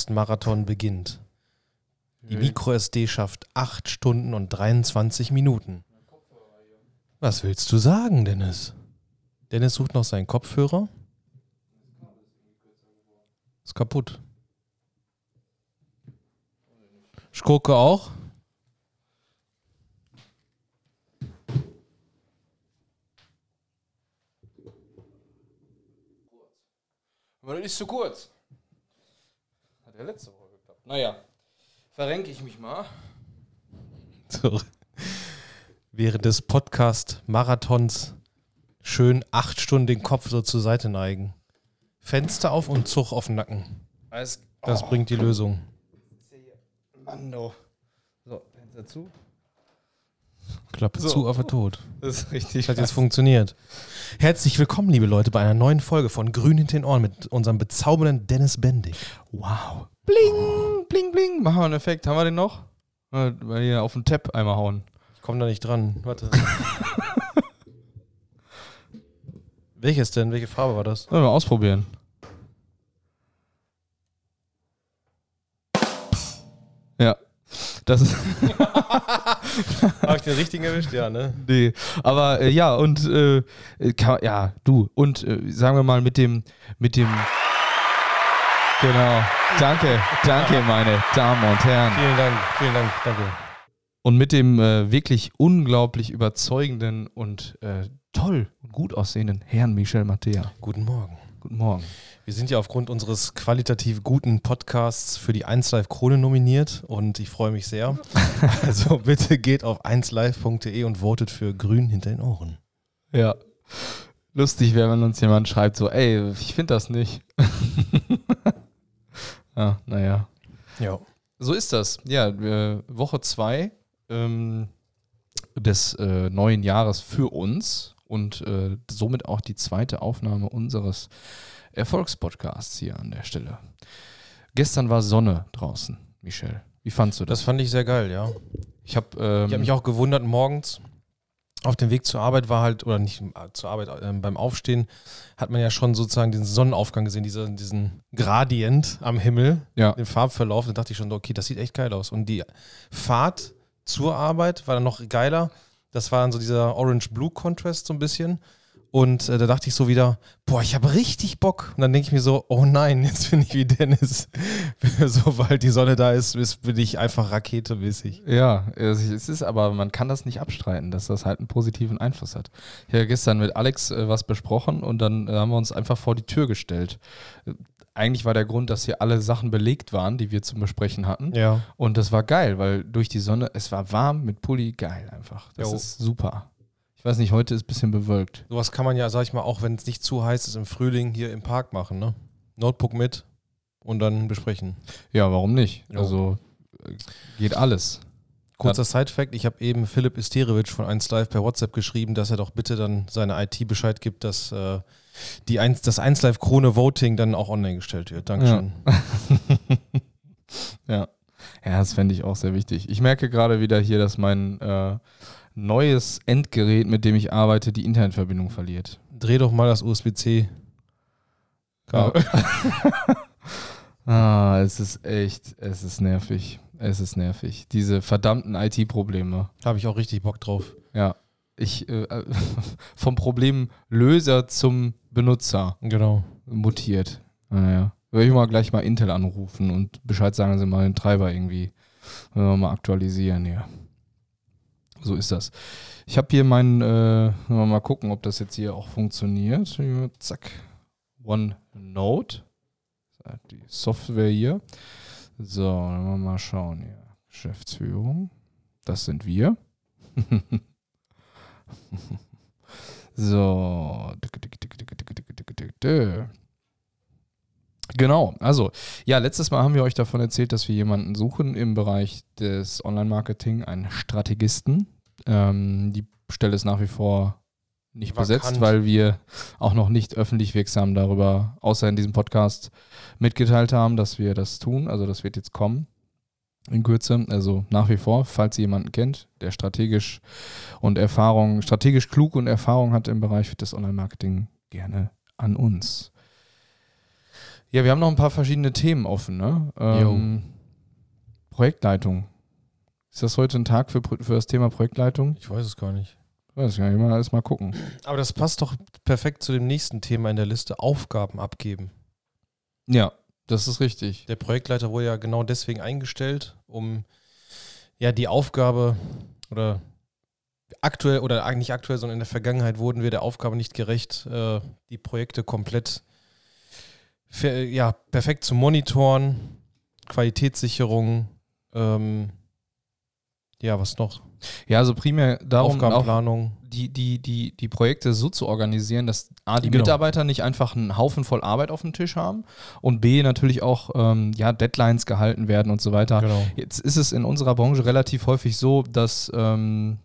Podcast-Marathon beginnt. Die MicroSD schafft 8 Stunden und 23 Minuten. Was willst du sagen, Dennis? Dennis sucht noch seinen Kopfhörer. Ist kaputt. Schurke auch. Aber das ist zu kurz. Ja letzte Woche geklappt. Naja, verrenke ich mich mal. So. Während des Podcast-Marathons schön acht Stunden den Kopf so zur Seite neigen. Fenster auf und Zug auf den Nacken. Alles, Das bringt die Lösung. Mann, oh. So, Fenster zu. Klappe So. zu, aber tot. Das ist richtig. Das hat jetzt funktioniert. Herzlich willkommen, liebe Leute, bei einer neuen Folge von Grün hinter den Ohren mit unserem bezaubernden Dennis Bendig. Wow. Bling, bling, bling. Machen wir einen Effekt. Haben wir den noch? Mal hier auf den Tab einmal hauen. Ich komme da nicht dran. Warte. Welches denn? Welche Farbe war das? Sollen wir mal ausprobieren. Ja. Das ist. Habe ich den richtigen erwischt? Ja, ne? Nee, aber äh, ja, und äh, kann, ja, du, und äh, sagen wir mal mit dem, mit dem, genau, danke, danke, meine Damen und Herren. Vielen Dank, vielen Dank, danke. Und mit dem äh, wirklich unglaublich überzeugenden und äh, toll und gut aussehenden Herrn Michel Mattea. Guten Morgen. Guten Morgen. Wir sind ja aufgrund unseres qualitativ guten Podcasts für die 1Live Krone nominiert und ich freue mich sehr. Also bitte geht auf 1live.de und votet für Grün hinter den Ohren. Ja. Lustig wäre, wenn uns jemand schreibt, so, ey, ich finde das nicht. Ja, naja. Ja. So ist das. Ja, äh, Woche zwei ähm, des äh, neuen Jahres für uns und äh, somit auch die zweite Aufnahme unseres Erfolgspodcasts hier an der Stelle. Gestern war Sonne draußen, Michel. Wie fandst du das? Das fand ich sehr geil, ja. Ich habe ähm, Ich habe mich auch gewundert morgens. Auf dem Weg zur Arbeit war halt, oder nicht äh, zur Arbeit, ähm, beim Aufstehen hat man ja schon sozusagen den Sonnenaufgang gesehen, dieser, diesen Gradient am Himmel, ja, den Farbverlauf. Da dachte ich schon, okay, das sieht echt geil aus. Und die Fahrt zur Arbeit war dann noch geiler. Das war dann so dieser Orange-Blue-Contrast so ein bisschen. Und äh, da dachte ich so wieder, boah, ich habe richtig Bock. Und dann denke ich mir so, oh nein, jetzt bin ich wie Dennis. Sobald die Sonne da ist, bin ich einfach raketemäßig. Ja, es es ist aber, man kann das nicht abstreiten, dass das halt einen positiven Einfluss hat. Ich habe gestern mit Alex äh, was besprochen und dann äh, haben wir uns einfach vor die Tür gestellt. Äh, Eigentlich war der Grund, dass hier alle Sachen belegt waren, die wir zum Besprechen hatten. Ja. Und das war geil, weil durch die Sonne, es war warm mit Pulli, geil einfach. Das Jo. ist super. Ich weiß nicht, heute ist ein bisschen bewölkt. Sowas kann man ja, sag ich mal, auch wenn es nicht zu heiß ist, im Frühling hier im Park machen, ne? Notebook mit und dann besprechen. Ja, warum nicht? Jo. Also geht alles. Kurzer Side-Fact: Ich habe eben Philipp Isterewitsch von 1Live per WhatsApp geschrieben, dass er doch bitte dann seine IT Bescheid gibt, dass äh, die 1, das 1Live Krone Voting dann auch online gestellt wird. Dankeschön. Ja. Ja, das fände ich auch sehr wichtig. Ich merke gerade wieder hier, dass mein äh, neues Endgerät, mit dem ich arbeite, die Internetverbindung verliert. Dreh doch mal das USB-C. Ja. ah, es ist echt, es ist nervig. Es ist nervig. Diese verdammten IT-Probleme. Habe ich auch richtig Bock drauf. Ja. Ich, äh, vom Problemlöser zum Benutzer Genau. mutiert. Naja. Würde ich mal gleich mal Intel anrufen und Bescheid sagen, dass sie mal den Treiber irgendwie wenn wir mal aktualisieren hier. So ist das. Ich habe hier meinen, äh, mal gucken, ob das jetzt hier auch funktioniert. Zack. OneNote. Die Software hier. So, dann mal schauen hier. Geschäftsführung. Das sind wir. so. Genau, also ja, letztes Mal haben wir euch davon erzählt, dass wir jemanden suchen im Bereich des Online-Marketing, einen Strategisten. Ähm, die Stelle ist nach wie vor nicht Vakant. besetzt, weil wir auch noch nicht öffentlich wirksam darüber, außer in diesem Podcast, mitgeteilt haben, dass wir das tun. Also das wird jetzt kommen in Kürze. Also nach wie vor, falls ihr jemanden kennt, der strategisch und Erfahrung, strategisch klug und Erfahrung hat im Bereich des Online-Marketing, gerne an uns. Ja, wir haben noch ein paar verschiedene Themen offen, ne? Ähm, Projektleitung. Ist das heute ein Tag für, für das Thema Projektleitung? Ich weiß es gar nicht. Weiß ich gar nicht, mal alles mal gucken. Aber das passt doch perfekt zu dem nächsten Thema in der Liste: Aufgaben abgeben. Ja, das ist richtig. Der Projektleiter wurde ja genau deswegen eingestellt, um ja die Aufgabe oder aktuell oder eigentlich aktuell, sondern in der Vergangenheit wurden wir der Aufgabe nicht gerecht, äh, die Projekte komplett für, ja, perfekt zu monitoren, Qualitätssicherung, ähm, ja, was noch? Ja, also primär darum, Aufgabenplanung. die, die, die, die Projekte so zu organisieren, dass A, die Genau. Mitarbeiter nicht einfach einen Haufen voll Arbeit auf dem Tisch haben und B, natürlich auch ähm, ja, Deadlines gehalten werden und so weiter. Genau. Jetzt ist es in unserer Branche relativ häufig so, dass ähm,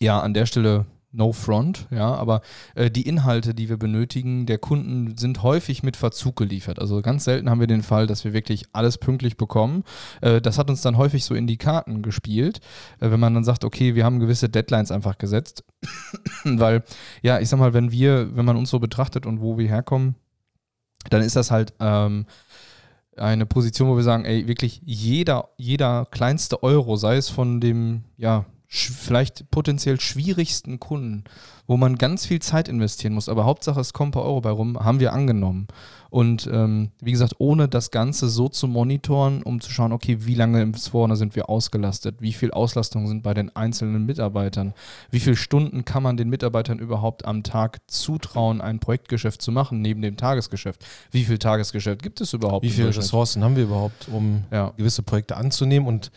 ja an der Stelle No Front, ja, aber äh, die Inhalte, die wir benötigen, der Kunden sind häufig mit Verzug geliefert. Also ganz selten haben wir den Fall, dass wir wirklich alles pünktlich bekommen. Äh, das hat uns dann häufig so in die Karten gespielt, äh, wenn man dann sagt, okay, wir haben gewisse Deadlines einfach gesetzt, weil ja, ich sag mal, wenn wir, wenn man uns so betrachtet und wo wir herkommen, dann ist das halt ähm, eine Position, wo wir sagen, ey, wirklich jeder, jeder kleinste Euro, sei es von dem, ja, vielleicht potenziell schwierigsten Kunden, wo man ganz viel Zeit investieren muss, aber Hauptsache es kommen ein paar Euro bei rum, haben wir angenommen. Und ähm, wie gesagt, ohne das Ganze so zu monitoren, um zu schauen, okay, wie lange bis vorne sind wir ausgelastet, wie viel Auslastung sind bei den einzelnen Mitarbeitern, wie viele Stunden kann man den Mitarbeitern überhaupt am Tag zutrauen, ein Projektgeschäft zu machen, neben dem Tagesgeschäft. Wie viel Tagesgeschäft gibt es überhaupt? Wie im viele? Ressourcen haben wir überhaupt, um Ja. gewisse Projekte anzunehmen? Und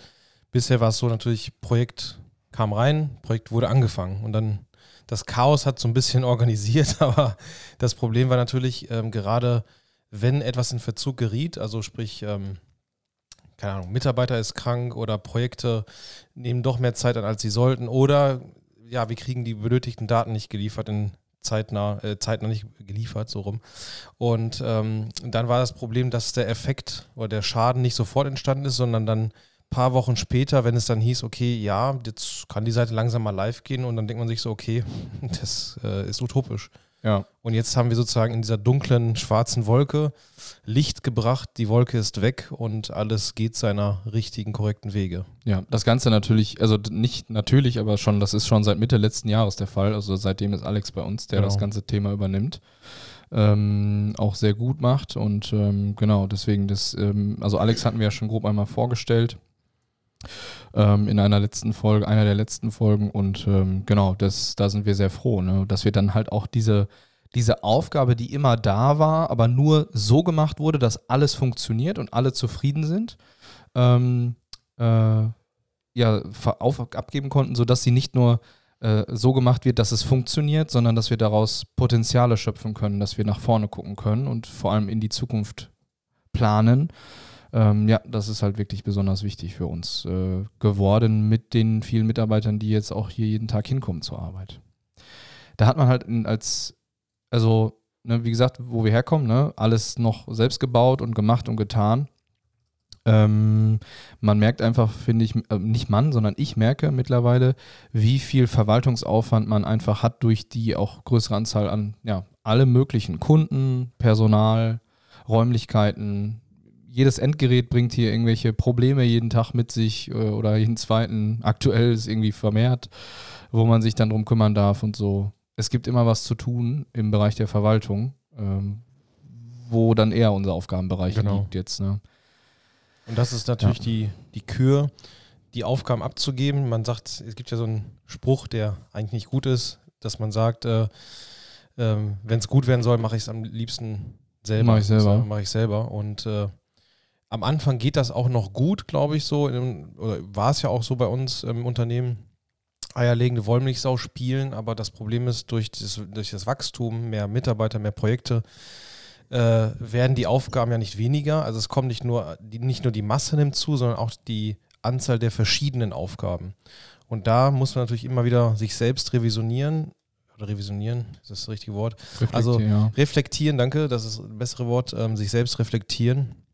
bisher war es so natürlich, Projekt kam rein, Projekt wurde angefangen und dann das Chaos hat so ein bisschen organisiert, aber das Problem war natürlich ähm, gerade, wenn etwas in Verzug geriet, also sprich, ähm, keine Ahnung, Mitarbeiter ist krank oder Projekte nehmen doch mehr Zeit an, als sie sollten oder ja, wir kriegen die benötigten Daten nicht geliefert in zeitnah, äh, zeitnah nicht geliefert, so rum. Und ähm, dann war das Problem, dass der Effekt oder der Schaden nicht sofort entstanden ist, sondern dann paar Wochen später, wenn es dann hieß, okay, ja, jetzt kann die Seite langsam mal live gehen und dann denkt man sich so, okay, das äh, ist utopisch. Ja. Und jetzt haben wir sozusagen in dieser dunklen, schwarzen Wolke Licht gebracht, die Wolke ist weg und alles geht seiner richtigen, korrekten Wege. Ja, das Ganze natürlich, also nicht natürlich, aber schon, das ist schon seit Mitte letzten Jahres der Fall. Also seitdem ist Alex bei uns, der Genau. das ganze Thema übernimmt. Ähm, auch sehr gut macht und ähm, genau, deswegen das, ähm, also Alex hatten wir ja schon grob einmal vorgestellt ähm, in einer letzten Folge, einer der letzten Folgen und ähm, genau, das, da sind wir sehr froh, ne, dass wir dann halt auch diese, diese Aufgabe, die immer da war, aber nur so gemacht wurde, dass alles funktioniert und alle zufrieden sind, ähm, äh, ja, auf, abgeben konnten, sodass sie nicht nur äh, so gemacht wird, dass es funktioniert, sondern dass wir daraus Potenziale schöpfen können, dass wir nach vorne gucken können und vor allem in die Zukunft planen. Ähm, ja, das ist halt wirklich besonders wichtig für uns äh, geworden mit den vielen Mitarbeitern, die jetzt auch hier jeden Tag hinkommen zur Arbeit. Da hat man halt als, also, ne, wie gesagt, wo wir herkommen, ne, alles noch selbst gebaut und gemacht und getan. Ähm, man merkt einfach, finde ich, äh, nicht man, sondern ich merke mittlerweile, wie viel Verwaltungsaufwand man einfach hat durch die auch größere Anzahl an, ja, alle möglichen Kunden, Personal, Räumlichkeiten. Jedes Endgerät bringt hier irgendwelche Probleme jeden Tag mit sich äh, oder jeden zweiten. Aktuell ist irgendwie vermehrt, wo man sich dann drum kümmern darf und so. Es gibt immer was zu tun im Bereich der Verwaltung, ähm, wo dann eher unser Aufgabenbereich Genau. liegt jetzt. Ne? Und das ist natürlich die, die Kür, die Aufgaben abzugeben. Man sagt, es gibt ja so einen Spruch, der eigentlich nicht gut ist, dass man sagt, äh, ähm, wenn es gut werden soll, mache ich es am liebsten selber. Mach ich selber. Mache ich selber. Und äh, am Anfang geht das auch noch gut, glaube ich, so. In, oder war es ja auch so bei uns im Unternehmen. Eierlegende Wollmilchsau spielen, aber das Problem ist, durch das, durch das Wachstum, mehr Mitarbeiter, mehr Projekte, äh, werden die Aufgaben ja nicht weniger. Also es kommt nicht nur die, nicht nur die Masse nimmt zu, sondern auch die Anzahl der verschiedenen Aufgaben. Und da muss man natürlich immer wieder sich selbst revisionieren. Oder revisionieren, ist das das richtige Wort? Also- ja. Reflektieren, danke, das ist ein bessere Wort, ähm, sich selbst reflektieren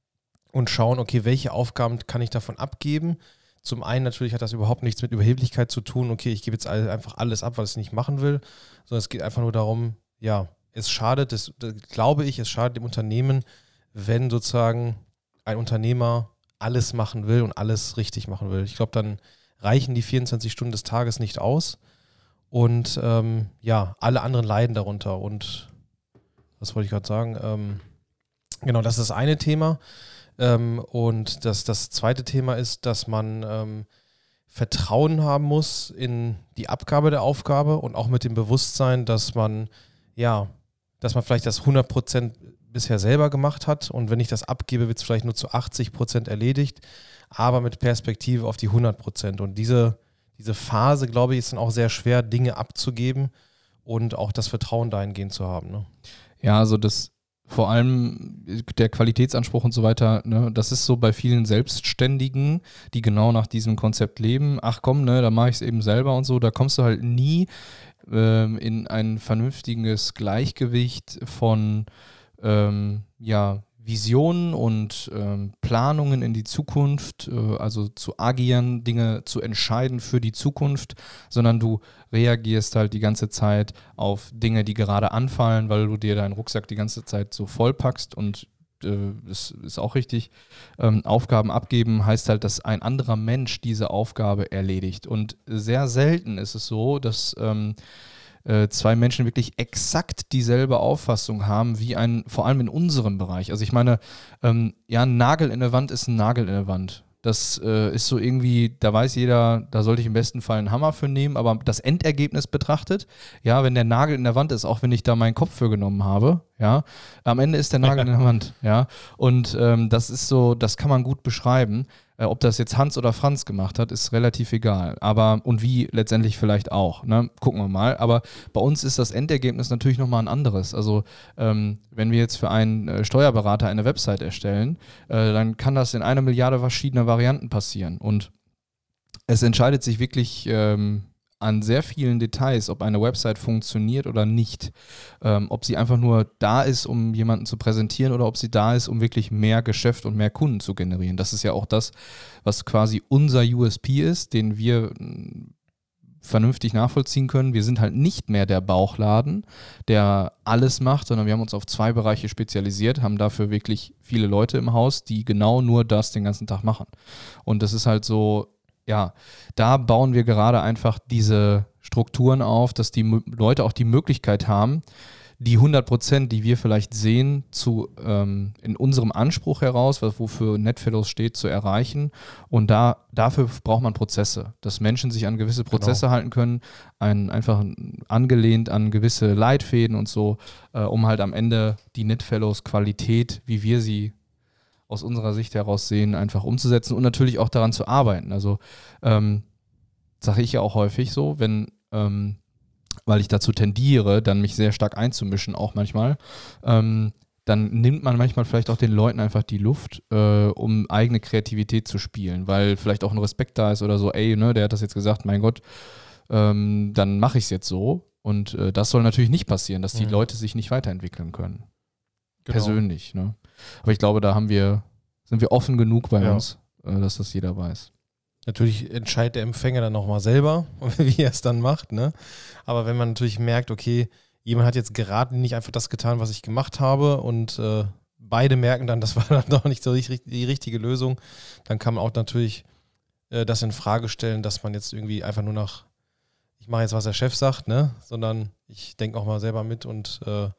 und schauen, okay, welche Aufgaben kann ich davon abgeben? Zum einen natürlich hat das überhaupt nichts mit Überheblichkeit zu tun, okay, ich gebe jetzt einfach alles ab, was ich nicht machen will, sondern es geht einfach nur darum, ja, es schadet, das, das glaube ich, es schadet dem Unternehmen, wenn sozusagen ein Unternehmer alles machen will und alles richtig machen will. Ich glaube, dann reichen die 24 Stunden des Tages nicht aus. Und ähm, ja, alle anderen leiden darunter. Und was wollte ich gerade sagen? Ähm, genau, das ist das eine Thema. Ähm, und das, das zweite Thema ist, dass man ähm, Vertrauen haben muss in die Abgabe der Aufgabe und auch mit dem Bewusstsein, dass man, ja, dass man vielleicht das 100% bisher selber gemacht hat und wenn ich das abgebe, wird es vielleicht nur zu 80% erledigt, aber mit Perspektive auf die 100%. Und diese, diese Phase, glaube ich, ist dann auch sehr schwer, Dinge abzugeben und auch das Vertrauen dahingehend zu haben. Ne? Ja, also das vor allem der Qualitätsanspruch und so weiter, ne, das ist so bei vielen Selbstständigen, die genau nach diesem Konzept leben. Ach komm, ne, da mache ich es eben selber und so. Da kommst du halt nie ähm, in ein vernünftiges Gleichgewicht von ähm, ja, Visionen und ähm, Planungen in die Zukunft, äh, also zu agieren, Dinge zu entscheiden für die Zukunft, sondern du reagierst halt die ganze Zeit auf Dinge, die gerade anfallen, weil du dir deinen Rucksack die ganze Zeit so vollpackst und äh, das ist auch richtig. Ähm, Aufgaben abgeben heißt halt, dass ein anderer Mensch diese Aufgabe erledigt. Und sehr selten ist es so, dass ähm, äh, zwei Menschen wirklich exakt dieselbe Auffassung haben wie ein, vor allem in unserem Bereich. Also ich meine, ähm, ja, ein Nagel in der Wand ist ein Nagel in der Wand. Das äh, ist so irgendwie, da weiß jeder, da sollte ich im besten Fall einen Hammer für nehmen, aber das Endergebnis betrachtet, ja, wenn der Nagel in der Wand ist, auch wenn ich da meinen Kopf für genommen habe, ja, am Ende ist der Nagel in der Wand, ja. Und ähm, das ist so, das kann man gut beschreiben. Äh, ob das jetzt Hans oder Franz gemacht hat, ist relativ egal. Aber und wie letztendlich vielleicht auch. Ne? Gucken wir mal. Aber bei uns ist das Endergebnis natürlich nochmal ein anderes. Also ähm, wenn wir jetzt für einen äh, Steuerberater eine Website erstellen, äh, dann kann das in einer Milliarde verschiedener Varianten passieren. Und es entscheidet sich wirklich ähm, an sehr vielen Details, ob eine Website funktioniert oder nicht. Ähm, ob sie einfach nur da ist, um jemanden zu präsentieren oder ob sie da ist, um wirklich mehr Geschäft und mehr Kunden zu generieren. Das ist ja auch das, was quasi unser USP ist, den wir hm, vernünftig nachvollziehen können. Wir sind halt nicht mehr der Bauchladen, der alles macht, sondern wir haben uns auf zwei Bereiche spezialisiert, haben dafür wirklich viele Leute im Haus, die genau nur das den ganzen Tag machen. Und das ist halt so ja, da bauen wir gerade einfach diese Strukturen auf, dass die Leute auch die Möglichkeit haben, die 100 Prozent, die wir vielleicht sehen, zu, ähm, in unserem Anspruch heraus, was, wofür Netfellows steht, zu erreichen. Und da, dafür braucht man Prozesse, dass Menschen sich an gewisse Prozesse genau. halten können, ein, einfach angelehnt an gewisse Leitfäden und so, äh, um halt am Ende die Netfellows Qualität, wie wir sie aus unserer Sicht heraus sehen, einfach umzusetzen und natürlich auch daran zu arbeiten. Also ähm, sage ich ja auch häufig so, wenn, ähm, weil ich dazu tendiere, dann mich sehr stark einzumischen, auch manchmal, ähm, dann nimmt man manchmal vielleicht auch den Leuten einfach die Luft, äh, um eigene Kreativität zu spielen, weil vielleicht auch ein Respekt da ist oder so, ey, ne, der hat das jetzt gesagt, mein Gott, ähm, dann mache ich es jetzt so. Und äh, das soll natürlich nicht passieren, dass die mhm. Leute sich nicht weiterentwickeln können. Genau. Persönlich, ne? Aber ich glaube, da haben wir, sind wir offen genug bei ja. uns, äh, dass das jeder weiß. Natürlich entscheidet der Empfänger dann nochmal selber, wie er es dann macht, ne? Aber wenn man natürlich merkt, okay, jemand hat jetzt gerade nicht einfach das getan, was ich gemacht habe und äh, beide merken dann, das war dann doch nicht so die richtige Lösung, dann kann man auch natürlich äh, das in Frage stellen, dass man jetzt irgendwie einfach nur nach, ich mache jetzt, was der Chef sagt, ne? Sondern ich denke auch mal selber mit und äh,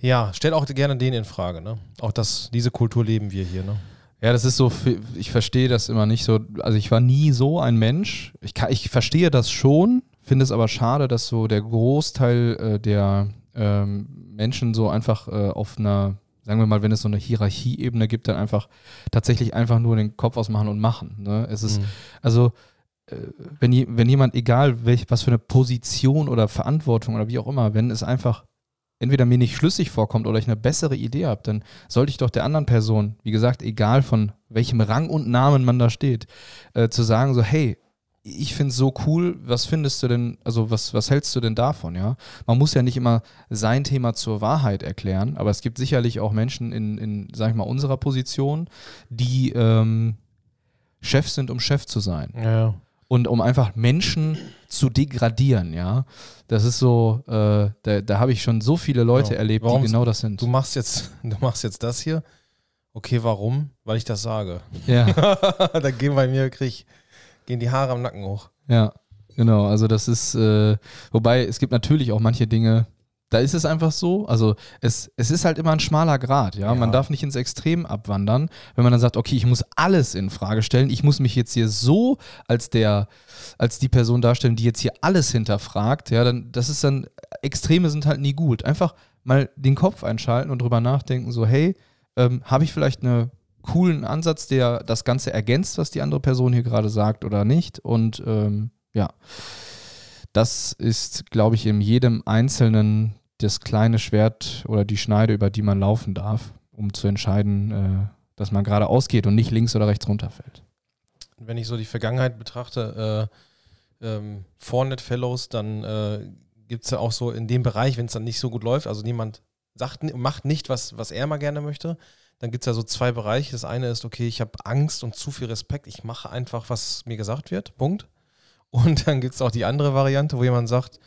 ja, stell auch gerne den in Frage. Ne? Auch das, diese Kultur leben wir hier. Ne? Ja, das ist so, ich verstehe das immer nicht so. Also ich war nie so ein Mensch. Ich, kann, ich verstehe das schon, finde es aber schade, dass so der Großteil äh, der ähm, Menschen so einfach äh, auf einer, sagen wir mal, wenn es so eine Hierarchieebene gibt, dann einfach tatsächlich einfach nur den Kopf ausmachen und machen. Ne? Es ist, mhm. also äh, wenn, wenn jemand, egal welch, was für eine Position oder Verantwortung oder wie auch immer, wenn es einfach entweder mir nicht schlüssig vorkommt oder ich eine bessere Idee habe, dann sollte ich doch der anderen Person, wie gesagt, egal von welchem Rang und Namen man da steht, äh, zu sagen, so, hey, ich finde es so cool, was findest du denn, also was, was hältst du denn davon, ja? Man muss ja nicht immer sein Thema zur Wahrheit erklären, aber es gibt sicherlich auch Menschen in, in sag ich mal, unserer Position, die ähm, Chef sind, um Chef zu sein. Ja und um einfach Menschen zu degradieren, ja. Das ist so, äh, da, da habe ich schon so viele Leute genau. erlebt, Warum, die genau das sind. Du machst jetzt, du machst jetzt das hier, Okay, warum? Weil ich das sage. Ja, da gehen bei mir, krieg, gehen die Haare am Nacken hoch. ja, genau. Also das ist, äh, wobei es gibt natürlich auch manche Dinge, da ist es einfach so. Also es, es ist halt immer ein schmaler Grad, ja? Ja. Man darf nicht ins Extrem abwandern, wenn man dann sagt, okay, ich muss alles in Frage stellen, ich muss mich jetzt hier so als der, als die Person darstellen, die jetzt hier alles hinterfragt, ja, dann, das ist dann, Extreme sind halt nie gut. Einfach mal den Kopf einschalten und drüber nachdenken, so, hey, ähm, habe ich vielleicht einen coolen Ansatz, der das Ganze ergänzt, was die andere Person hier gerade sagt oder nicht? Und ähm, ja, das ist, glaube ich, in jedem Einzelnen das kleine Schwert oder die Schneide, über die man laufen darf, um zu entscheiden, äh, dass man gerade ausgeht und nicht links oder rechts runterfällt. Wenn ich so die Vergangenheit betrachte, äh, ähm, Fornet Fellows, dann äh, gibt es ja auch so in dem Bereich, wenn es dann nicht so gut läuft, also niemand sagt, macht nicht, was, was er mal gerne möchte, dann gibt es ja so zwei Bereiche. Das eine ist, okay, ich habe Angst und zu viel Respekt, ich mache einfach, was mir gesagt wird, Punkt. Und dann gibt es auch die andere Variante, wo jemand sagt,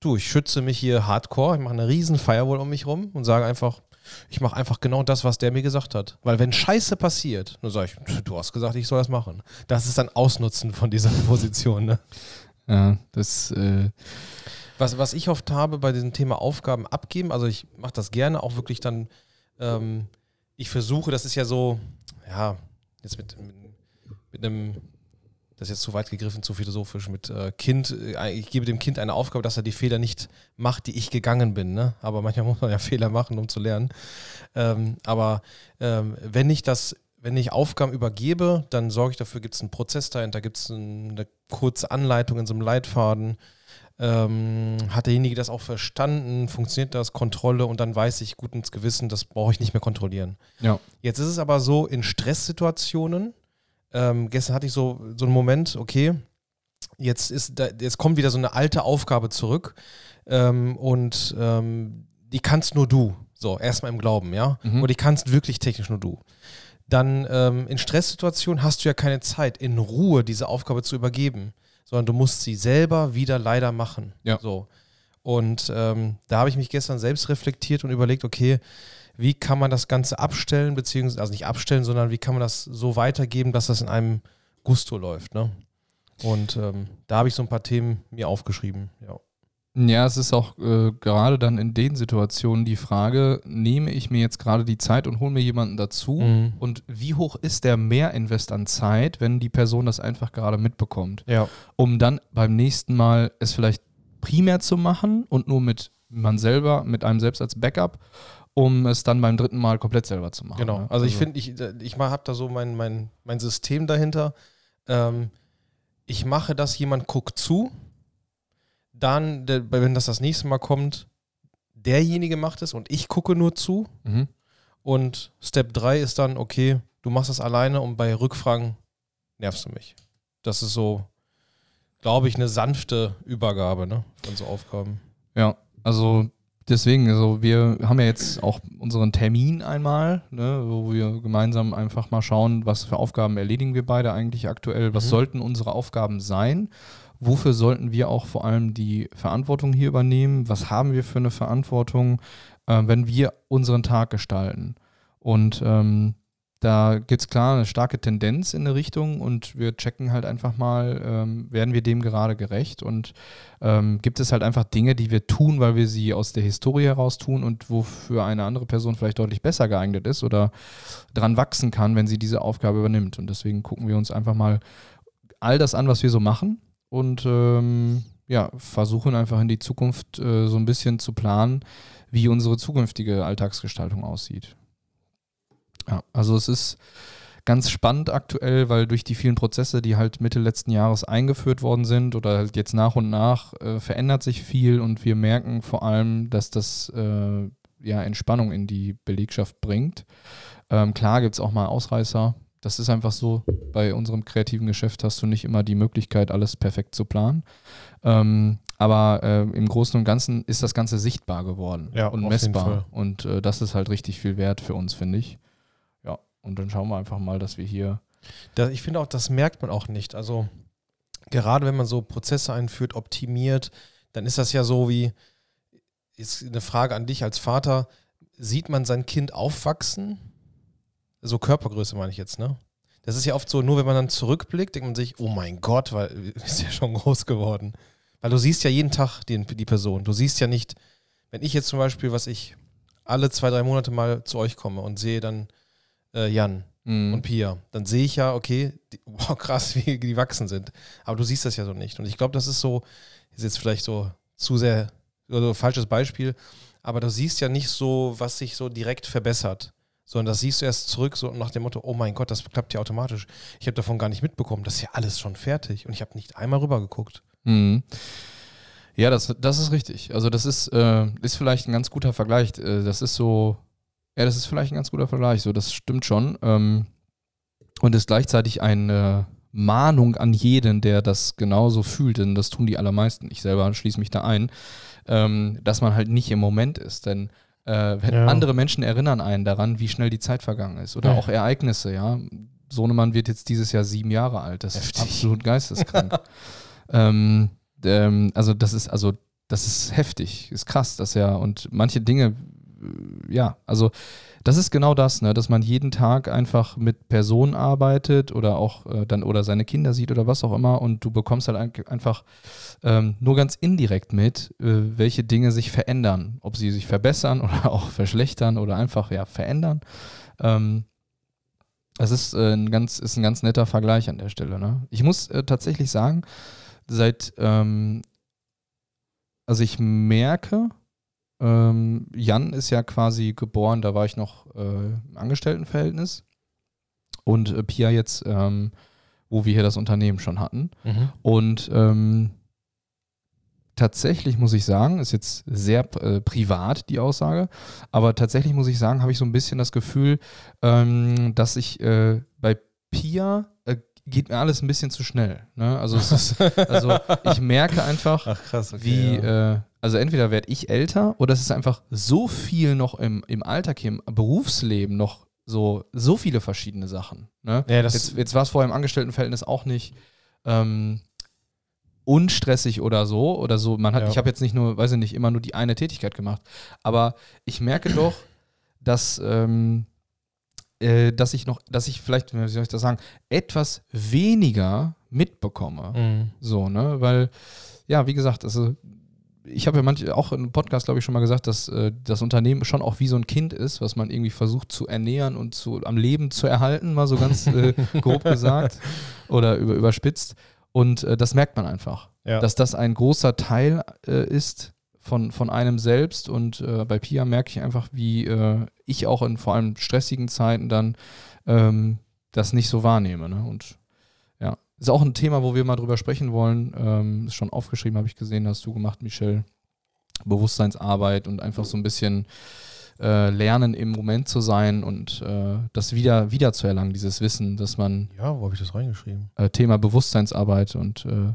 du, ich schütze mich hier hardcore, ich mache eine riesen Firewall um mich rum und sage einfach, ich mache einfach genau das, was der mir gesagt hat. Weil wenn Scheiße passiert, dann sage ich, du hast gesagt, ich soll das machen. Das ist dann Ausnutzen von dieser Position. Ne? Ja, das, äh, Was, was ich oft habe bei diesem Thema Aufgaben abgeben, also ich mache das gerne auch wirklich dann, ähm, ich versuche, das ist ja so, ja, jetzt mit, mit, mit einem, das ist jetzt zu weit gegriffen, zu philosophisch, mit äh, Kind, äh, ich gebe dem Kind eine Aufgabe, dass er die Fehler nicht macht, die ich gegangen bin. Ne? Aber manchmal muss man ja Fehler machen, um zu lernen. Ähm, aber ähm, wenn ich das, wenn ich Aufgaben übergebe, dann sorge ich dafür, gibt es einen Prozess dahinter, gibt es eine kurze Anleitung in so einem Leitfaden. Ähm, hat derjenige das auch verstanden? Funktioniert das? Kontrolle und dann weiß ich gut ins Gewissen, das brauche ich nicht mehr kontrollieren. ja. Jetzt ist es aber so, in Stresssituationen, ähm, gestern hatte ich so, so einen Moment, okay, jetzt, ist da, jetzt kommt wieder so eine alte Aufgabe zurück ähm, und ähm, die kannst nur du. So, erstmal im Glauben, ja. Mhm. Und die kannst wirklich technisch nur du. Dann ähm, in Stresssituationen hast du ja keine Zeit, in Ruhe diese Aufgabe zu übergeben, sondern du musst sie selber wieder leider machen. Ja. So. Und ähm, da habe ich mich gestern selbst reflektiert und überlegt, okay, wie kann man das Ganze abstellen, beziehungsweise, also nicht abstellen, sondern wie kann man das so weitergeben, dass das in einem Gusto läuft, ne? Und ähm, da habe ich so ein paar Themen mir aufgeschrieben, ja. Ja, es ist auch äh, gerade dann in den Situationen die Frage, nehme ich mir jetzt gerade die Zeit und hole mir jemanden dazu? Mhm. Und wie hoch ist der Mehrinvest an Zeit, wenn die Person das einfach gerade mitbekommt? Ja. Um dann beim nächsten Mal es vielleicht primär zu machen und nur mit man selber, mit einem selbst als Backup, um es dann beim dritten Mal komplett selber zu machen. Genau. ne? Also, ich finde, ich, ich habe da so mein, mein, mein System dahinter. Ähm, ich mache das, jemand guckt zu. Dann, der, wenn das das nächste Mal kommt, derjenige macht es und ich gucke nur zu. Mhm. Und Step 3 ist dann, okay, du machst das alleine und bei Rückfragen nervst du mich. Das ist so, glaube ich, eine sanfte Übergabe ne, von so Aufgaben. Ja, also deswegen, also wir haben ja jetzt auch unseren Termin einmal, ne, wo wir gemeinsam einfach mal schauen, was für Aufgaben erledigen wir beide eigentlich aktuell, was Mhm. sollten unsere Aufgaben sein, wofür sollten wir auch vor allem die Verantwortung hier übernehmen, was haben wir für eine Verantwortung, äh, wenn wir unseren Tag gestalten. Und ähm, da gibt es klar eine starke Tendenz in eine Richtung und wir checken halt einfach mal, ähm, werden wir dem gerade gerecht und ähm, gibt es halt einfach Dinge, die wir tun, weil wir sie aus der Historie heraus tun und wofür eine andere Person vielleicht deutlich besser geeignet ist oder dran wachsen kann, wenn sie diese Aufgabe übernimmt. Und deswegen gucken wir uns einfach mal all das an, was wir so machen und ähm, ja, versuchen einfach in die Zukunft äh, so ein bisschen zu planen, wie unsere zukünftige Alltagsgestaltung aussieht. Ja, also es ist ganz spannend aktuell, weil durch die vielen Prozesse, die halt Mitte letzten Jahres eingeführt worden sind oder halt jetzt nach und nach, äh, verändert sich viel und wir merken vor allem, dass das äh, ja Entspannung in die Belegschaft bringt. Ähm, klar gibt es auch mal Ausreißer. Das ist einfach so. Bei unserem kreativen Geschäft hast du nicht immer die Möglichkeit, alles perfekt zu planen. Ähm, aber äh, im Großen und Ganzen ist das Ganze sichtbar geworden Ja, und messbar. Und äh, das ist halt richtig viel wert für uns, finde ich. Und dann schauen wir einfach mal, dass wir hier. Da, ich finde auch, das merkt man auch nicht. Also gerade wenn man so Prozesse einführt, optimiert, dann ist das ja so wie, ist eine Frage an dich als Vater, sieht man sein Kind aufwachsen? so Körpergröße meine ich jetzt, ne? Das ist ja oft so, nur wenn man dann zurückblickt, denkt man sich, oh mein Gott, weil ist ja schon groß geworden. Weil du siehst ja jeden Tag die, die Person. Du siehst ja nicht, wenn ich jetzt zum Beispiel, was ich alle zwei, drei Monate mal zu euch komme und sehe dann äh, Jan Mhm. und Pia, dann sehe ich ja, okay, die, wow, krass, wie die wachsen sind. Aber du siehst das ja so nicht. Und ich glaube, das ist so, ist jetzt vielleicht so zu sehr, also falsches Beispiel, aber du siehst ja nicht so, was sich so direkt verbessert. Sondern das siehst du erst zurück, so nach dem Motto, oh mein Gott, das klappt ja automatisch. Ich habe davon gar nicht mitbekommen, das ist ja alles schon fertig. Und ich habe nicht einmal rüber geguckt. Mhm. Ja, das, das ist richtig. Also das ist, äh, ist vielleicht ein ganz guter Vergleich. Äh, Das ist so, ja, das ist vielleicht ein ganz guter Vergleich. So, das stimmt schon. Ähm, und ist gleichzeitig eine Mahnung an jeden, der das genauso fühlt, denn das tun die allermeisten. Ich selber schließe mich da ein, ähm, dass man halt nicht im Moment ist. Denn äh, wenn Ja. andere Menschen erinnern einen daran, wie schnell die Zeit vergangen ist. Oder Ja. auch Ereignisse, ja. Sohnemann wird jetzt dieses Jahr sieben Jahre alt. Das ist Heftig. absolut geisteskrank. ähm, ähm, also das ist, also das ist heftig, ist krass, dass ja, und manche Dinge, ja, also das ist genau das, ne, dass man jeden Tag einfach mit Personen arbeitet oder auch äh, dann oder seine Kinder sieht oder was auch immer und du bekommst halt ein- einfach ähm, nur ganz indirekt mit, äh, welche Dinge sich verändern, ob sie sich verbessern oder auch verschlechtern oder einfach ja verändern. Ähm, das ist, äh, ein ganz, ist ein ganz netter Vergleich an der Stelle. Ne? Ich muss äh, tatsächlich sagen, seit, ähm, also ich merke, ähm, Jan ist ja quasi geboren, da war ich noch äh, im Angestelltenverhältnis und äh, Pia jetzt, ähm, wo wir hier das Unternehmen schon hatten. Und ähm, tatsächlich muss ich sagen, ist jetzt sehr äh, privat die Aussage, aber tatsächlich muss ich sagen, habe ich so ein bisschen das Gefühl, ähm, dass ich äh, bei Pia äh, geht mir alles ein bisschen zu schnell. Ne? Also, es ist, also ich merke einfach, Ach krass, okay. wie, ja. äh, also entweder werde ich älter oder es ist einfach so viel noch im, im Alltag, im Berufsleben noch so, so viele verschiedene Sachen. Ne? ja, Jetzt, jetzt war es vorher im Angestelltenverhältnis auch nicht ähm, unstressig oder so oder so. Man hat, Ja. ich habe jetzt nicht nur, weiß ich nicht, immer nur die eine Tätigkeit gemacht, aber ich merke doch, dass ähm, äh, dass ich noch, dass ich vielleicht, wie soll ich das sagen, etwas weniger mitbekomme. Mhm. So, ne? Weil, ja, wie gesagt, also ich habe ja manche, auch im Podcast, glaube ich, schon mal gesagt, dass äh, das Unternehmen schon auch wie so ein Kind ist, was man irgendwie versucht zu ernähren und zu, am Leben zu erhalten, mal so ganz äh, grob gesagt oder über, überspitzt. Und äh, das merkt man einfach, Ja. dass das ein großer Teil äh, ist von, von einem selbst. Und äh, bei Pia merke ich einfach, wie äh, ich auch in vor allem stressigen Zeiten dann ähm, das nicht so wahrnehme. Ne? Und ist auch ein Thema, wo wir mal drüber sprechen wollen. Ähm, ist schon aufgeschrieben, habe ich gesehen, hast du gemacht, Michelle. Bewusstseinsarbeit und einfach so ein bisschen äh, lernen, im Moment zu sein und äh, das wieder, wieder zu erlangen, dieses Wissen, dass man ja, wo habe ich das reingeschrieben? äh, Thema Bewusstseinsarbeit und äh,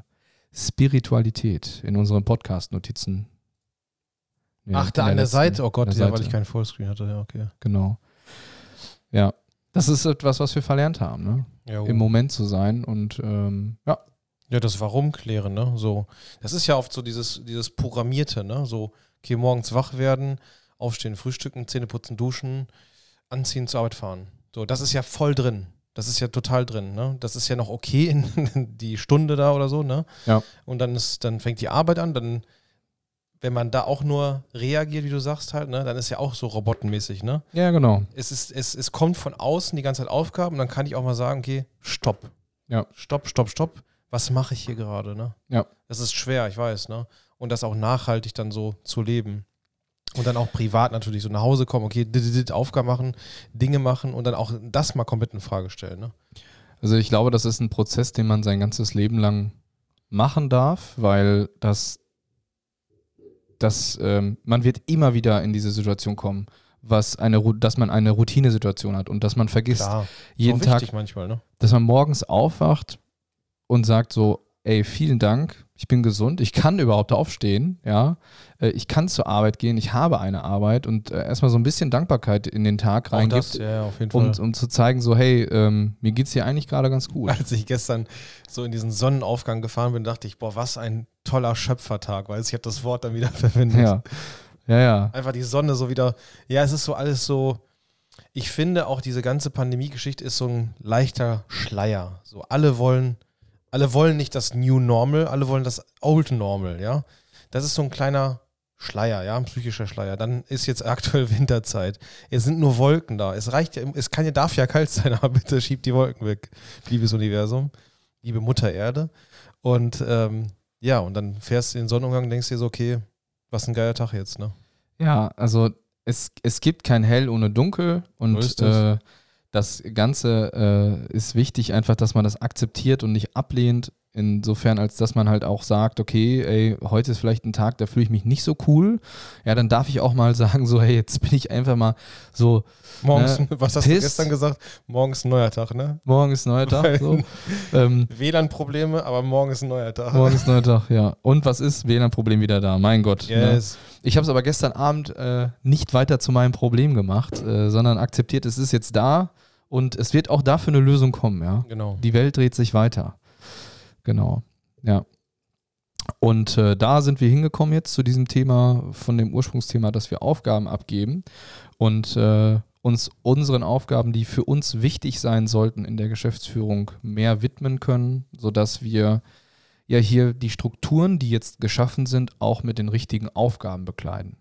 Spiritualität in unseren Podcast-Notizen. Ja, Ach, da an der letzten- Seite. Oh Gott, ja, weil Seite. ich keinen Vollscreen hatte. Ja, okay. Genau. Ja, das ist etwas, was wir verlernt haben, ne? Ja, im Moment zu sein und ähm, ja, Ja, das Warum klären, ne? So. Das ist ja oft so dieses, dieses Programmierte, ne? So, okay, morgens wach werden, aufstehen, frühstücken, Zähne putzen, duschen, anziehen, zur Arbeit fahren. So, das ist ja voll drin. Das ist ja total drin, ne? Das ist ja noch okay in die Stunde da oder so, ne? Ja. Und dann ist, dann fängt die Arbeit an, dann, wenn man da auch nur reagiert, wie du sagst halt, ne, dann ist ja auch so robotenmäßig, ne? ja genau. es, ist, es, es kommt von außen die ganze Zeit Aufgaben und dann kann ich auch mal sagen, okay, stopp. Ja. Stopp, stopp, stopp. Was mache ich hier gerade, ne? Ja. Das ist schwer, ich weiß, ne? Und das auch nachhaltig dann so zu leben. Und dann auch privat natürlich so nach Hause kommen, okay, Aufgaben machen, Dinge machen und dann auch das mal komplett in Frage stellen, ne? Also ich glaube, das ist ein Prozess, den man sein ganzes Leben lang machen darf, weil das, das ähm, man wird immer wieder in diese Situation kommen, was eine, dass man eine Routinesituation hat und dass man vergisst Klar. jeden Tag, manchmal, ne? dass man morgens aufwacht und sagt so, ey, vielen Dank, ich bin gesund, ich kann überhaupt aufstehen, ja, Äh, ich kann zur Arbeit gehen, ich habe eine Arbeit und äh, erstmal so ein bisschen Dankbarkeit in den Tag reingibt, ja, ja, auf jeden Fall. um, um zu zeigen, so, hey, ähm, mir geht's hier eigentlich gerade ganz gut. Als ich gestern so in diesen Sonnenaufgang gefahren bin, dachte ich, boah, was ein toller Schöpfertag, weil ich habe das Wort dann wieder verwendet. Ja, ja, ja. Einfach die Sonne so wieder, ja, es ist so alles so, ich finde auch diese ganze Pandemie-Geschichte ist so ein leichter Schleier. So alle wollen, alle wollen nicht das New Normal, alle wollen das Old Normal, ja. Das ist so ein kleiner Schleier, ja, ein psychischer Schleier. Dann ist jetzt aktuell Winterzeit. Es sind nur Wolken da. Es reicht ja, es kann ja, darf ja kalt sein, aber bitte schiebt die Wolken weg, liebes Universum, liebe Mutter Erde. Und ähm, ja, und dann fährst du in den Sonnenuntergang und denkst dir so, okay, was ein geiler Tag jetzt, ne? Ja, also es, es gibt kein Hell ohne Dunkel und So das. Äh, das Ganze äh, ist wichtig, einfach, dass man das akzeptiert und nicht ablehnt, insofern, als dass man halt auch sagt, okay, ey, heute ist vielleicht ein Tag, da fühle ich mich nicht so cool. Ja, dann darf ich auch mal sagen, so, hey, jetzt bin ich einfach mal so, Morgens, Ne, was hast pisst. du gestern gesagt? Morgen ist ein neuer Tag, ne? morgen ist neuer Tag. So. ähm, WLAN-Probleme, aber morgen ist ein neuer Tag. morgen ist neuer Tag, ja. Und was ist? WLAN-Problem wieder da, mein Gott. Ne? Yes. Ich habe es aber gestern Abend äh, nicht weiter zu meinem Problem gemacht, äh, sondern akzeptiert, es ist jetzt da und es wird auch dafür eine Lösung kommen, ja. Genau. Die Welt dreht sich weiter. Genau, ja. Und äh, da sind wir hingekommen jetzt zu diesem Thema, von dem Ursprungsthema, dass wir Aufgaben abgeben und äh, uns unseren Aufgaben, die für uns wichtig sein sollten in der Geschäftsführung, mehr widmen können, sodass wir ja hier die Strukturen, die jetzt geschaffen sind, auch mit den richtigen Aufgaben bekleiden.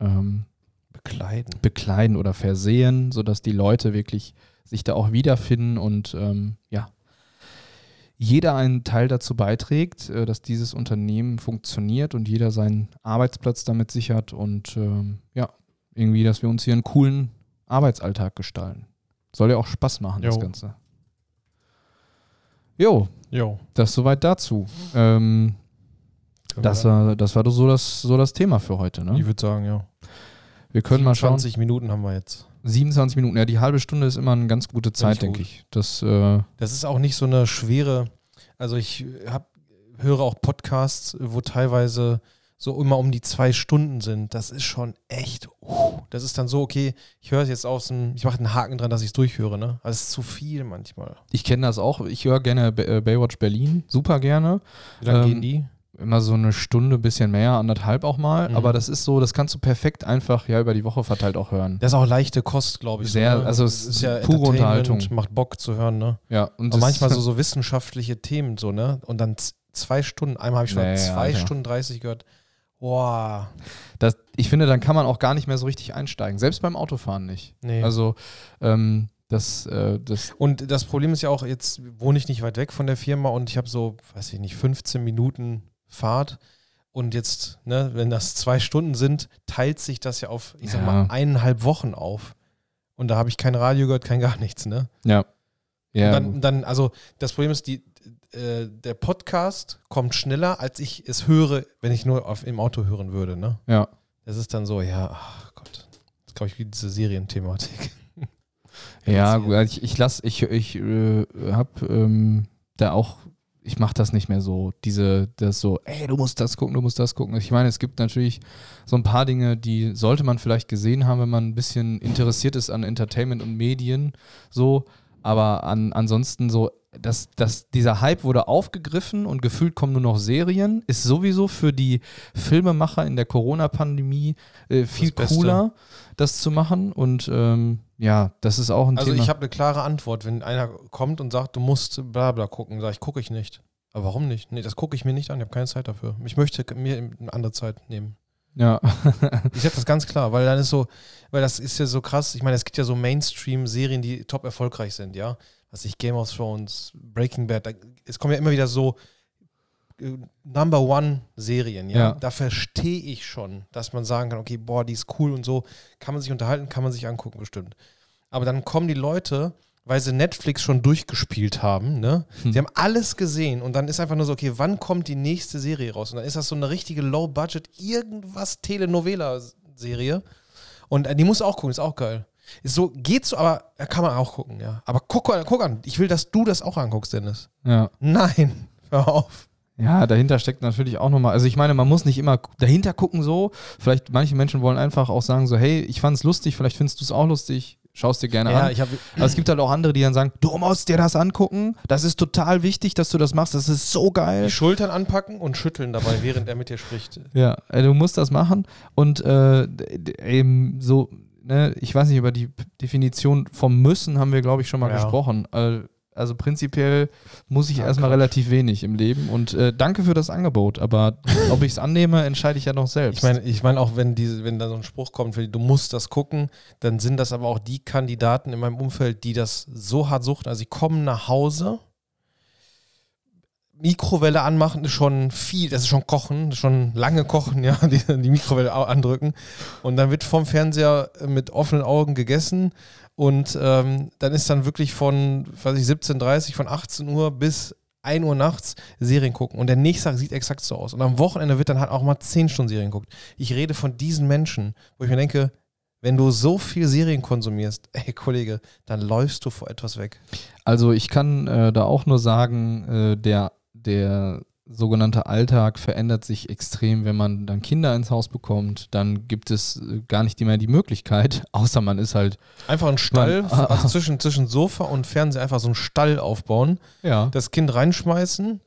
Ähm, Bekleiden. bekleiden oder versehen, sodass die Leute wirklich sich da auch wiederfinden und ähm, ja, jeder einen Teil dazu beiträgt, äh, dass dieses Unternehmen funktioniert und jeder seinen Arbeitsplatz damit sichert und ähm, ja, irgendwie, dass wir uns hier einen coolen Arbeitsalltag gestalten. Soll ja auch Spaß machen, das Jo. Ganze. Jo, Jo. das soweit dazu. Ähm, das, war, das war doch so das, so das Thema für heute. Ne? Ich würde sagen, ja. Wir können mal schauen. 20 Minuten haben wir jetzt. 27 Minuten, ja, die halbe Stunde ist immer eine ganz gute Zeit, denke ich. Das, äh, Das ist auch nicht so eine schwere, also ich hab, höre auch Podcasts, wo teilweise so immer um die zwei Stunden sind. Das ist schon echt, uh, das ist dann so, okay, ich höre es jetzt aus dem, ich mache einen Haken dran, dass ich es durchhöre, ne? Also es ist zu viel manchmal. ich kenne das auch. Ich höre gerne äh, Baywatch Berlin, super gerne. Wie lange Ähm, gehen die? Immer so eine Stunde, bisschen mehr, anderthalb auch mal. Mhm. Aber das ist so, das kannst du perfekt einfach ja über die Woche verteilt auch hören. Das ist auch leichte Kost, glaube ich. Sehr, so, ne? also es ist pure Entertainment, Unterhaltung. Macht Bock zu hören, ne? Ja, und manchmal so, so wissenschaftliche Themen, so, ne? Und dann zwei Stunden, einmal habe ich schon Nee, zwei Alter. Stunden 30 gehört. Boah. das, ich finde, dann kann man auch gar nicht mehr so richtig einsteigen. Selbst beim Autofahren nicht. Nee. Also, ähm, das, äh, das, Und das Problem ist ja auch, jetzt wohne ich nicht weit weg von der Firma und ich habe so, weiß ich nicht, 15 Minuten Fahrt. Und jetzt, ne, wenn das zwei Stunden sind, teilt sich das ja auf, ich sag Ja. mal, eineinhalb Wochen auf. Und da habe ich kein Radio gehört, kein gar nichts, ne? ja. Ja, Und dann, dann, also das Problem ist, die, äh, der Podcast kommt schneller, als ich es höre, wenn ich nur auf, im Auto hören würde, ne? ja. Das ist dann so, ja, ach Gott. Das glaube ich wie diese Serienthematik. Ja, gut, also ich, ich lass, ich, ich äh, hab ähm, da auch, ich mach das nicht mehr so, diese, das so, ey, du musst das gucken, du musst das gucken. Ich meine, es gibt natürlich so ein paar Dinge, die sollte man vielleicht gesehen haben, wenn man ein bisschen interessiert ist an Entertainment und Medien, so, aber an, ansonsten so, dass, dass dieser Hype wurde aufgegriffen und gefühlt kommen nur noch Serien, ist sowieso für die Filmemacher in der Corona-Pandemie äh, viel Beste. Das zu machen. Und ähm, ja, das ist auch ein Also Thema. ich habe eine klare Antwort. Wenn einer kommt und sagt, du musst bla bla gucken, sage ich, gucke ich nicht. Aber warum nicht? Nee, das gucke ich mir nicht an. Ich habe keine Zeit dafür. Ich möchte mir eine andere Zeit nehmen. ja. Ich sage das ganz klar, weil dann ist so, weil das ist ja so krass. Ich meine, es gibt ja so Mainstream-Serien, die top erfolgreich sind, ja. Was ich Game of Thrones, Breaking Bad, da, es kommen ja immer wieder so Number One Serien, ja. Ja. Da verstehe ich schon, dass man sagen kann, okay, boah, die ist cool und so. Kann man sich unterhalten, kann man sich angucken, bestimmt. Aber dann kommen die Leute, weil sie Netflix schon durchgespielt haben, ne? Hm. Sie haben alles gesehen und dann ist einfach nur so, okay, wann kommt die nächste Serie raus? Und dann ist das so eine richtige Low-Budget, irgendwas Telenovela-Serie. Und äh, die musst du auch gucken, ist auch geil. Ist so, geht so, aber äh, kann man auch gucken, ja. Aber guck, guck an, ich will, dass du das auch anguckst, Dennis. ja. Nein, hör auf. Ja, dahinter steckt natürlich auch nochmal, also ich meine, man muss nicht immer dahinter gucken so. Vielleicht manche Menschen wollen einfach auch sagen so, hey, ich fand's lustig, vielleicht findest du es auch lustig, schaust dir gerne Ja, an. ich habe Aber es gibt halt auch andere, die dann sagen, du musst dir das angucken, das ist total wichtig, dass du das machst, das ist so geil. die Schultern anpacken und schütteln dabei, während er mit dir spricht. Ja, du musst das machen und äh, eben so, ne, ich weiß nicht, über die Definition vom Müssen haben wir, glaube ich, schon mal Ja. gesprochen. Äh, Also prinzipiell muss ich Ja, erstmal Quatsch. relativ wenig im Leben und äh, danke für das Angebot, aber ob ich es annehme, entscheide ich ja noch selbst. Ich meine, ich meine auch, wenn diese, wenn da so ein Spruch kommt, die, du musst das gucken, dann sind das aber auch die Kandidaten in meinem Umfeld, die das so hart suchten. Also sie kommen nach Hause, Mikrowelle anmachen ist schon viel, das ist schon kochen, das ist schon lange kochen, ja, die, die Mikrowelle andrücken. Und dann wird vom Fernseher mit offenen Augen gegessen. Und ähm, dann ist dann wirklich von, weiß ich, 17.30 von 18 Uhr bis 1 Uhr nachts Serien gucken. Und der nächste Tag sieht exakt so aus. Und am Wochenende wird dann halt auch mal 10 Stunden Serien geguckt. Ich rede von diesen Menschen, wo ich mir denke, wenn du so viel Serien konsumierst, ey Kollege, dann läufst du vor etwas weg. Also ich kann äh, da auch nur sagen, äh, der, der sogenannte Alltag verändert sich extrem, wenn man dann Kinder ins Haus bekommt. Dann gibt es äh, gar nicht mehr die Möglichkeit, außer man ist halt, Einfach einen Stall, Man- also zwischen, zwischen Sofa und Fernseher einfach so einen Stall aufbauen, ja, das Kind reinschmeißen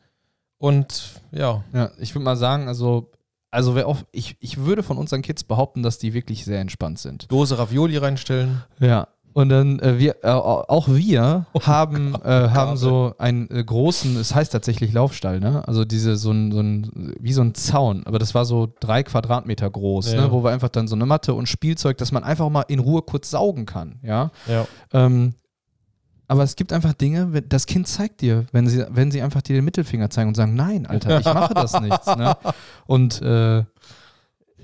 und ja, ja ich würde mal sagen, also, also wer auch, ich, ich würde von unseren Kids behaupten, dass die wirklich sehr entspannt sind. Dose Ravioli reinstellen. Ja. Und dann äh, wir, äh, auch wir haben, äh, haben so einen äh, großen, es heißt tatsächlich Laufstall, ne? Also diese so ein, so ein, wie so ein Zaun, aber das war so drei Quadratmeter groß, Ja. ne? Wo wir einfach dann so eine Matte und Spielzeug, dass man einfach mal in Ruhe kurz saugen kann, ja. Ja. Ähm, aber es gibt einfach Dinge, wenn- das Kind zeigt dir, wenn sie, wenn sie einfach dir den Mittelfinger zeigen und sagen, nein, Alter, ich mache das nichts. Ne? Und äh,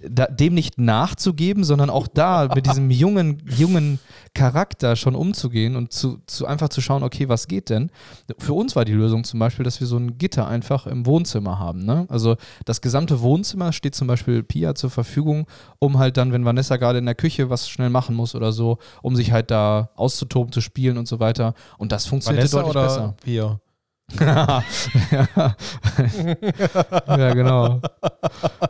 da, dem nicht nachzugeben, sondern auch da mit diesem jungen, jungen Charakter schon umzugehen und zu, zu einfach zu schauen, okay, was geht denn? Für uns war die Lösung zum Beispiel, dass wir so ein Gitter einfach im Wohnzimmer haben. Ne? Also das gesamte Wohnzimmer steht zum Beispiel Pia zur Verfügung, um halt dann, wenn Vanessa gerade in der Küche was schnell machen muss oder so, um sich halt da auszutoben, zu spielen und so weiter. Und das funktioniert Vanessa deutlich oder besser. Pia? Ja. ja, genau.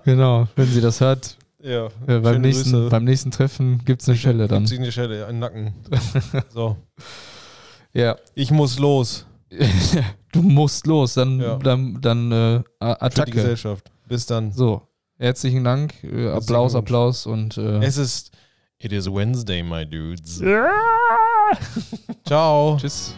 Genau. Wenn sie das hört, Ja, äh, beim, nächsten, Grüße. beim nächsten Treffen gibt es eine Schelle dann. Gibt's eine Schelle, einen Nacken. so, Ja. ich muss los du musst los, dann, Ja. dann, dann äh, A- für die Attacke. Gesellschaft. Bis dann. So. Herzlichen Dank. Äh, Applaus. Applaus und äh, Es ist It is Wednesday, my dudes. Ciao. tschüss.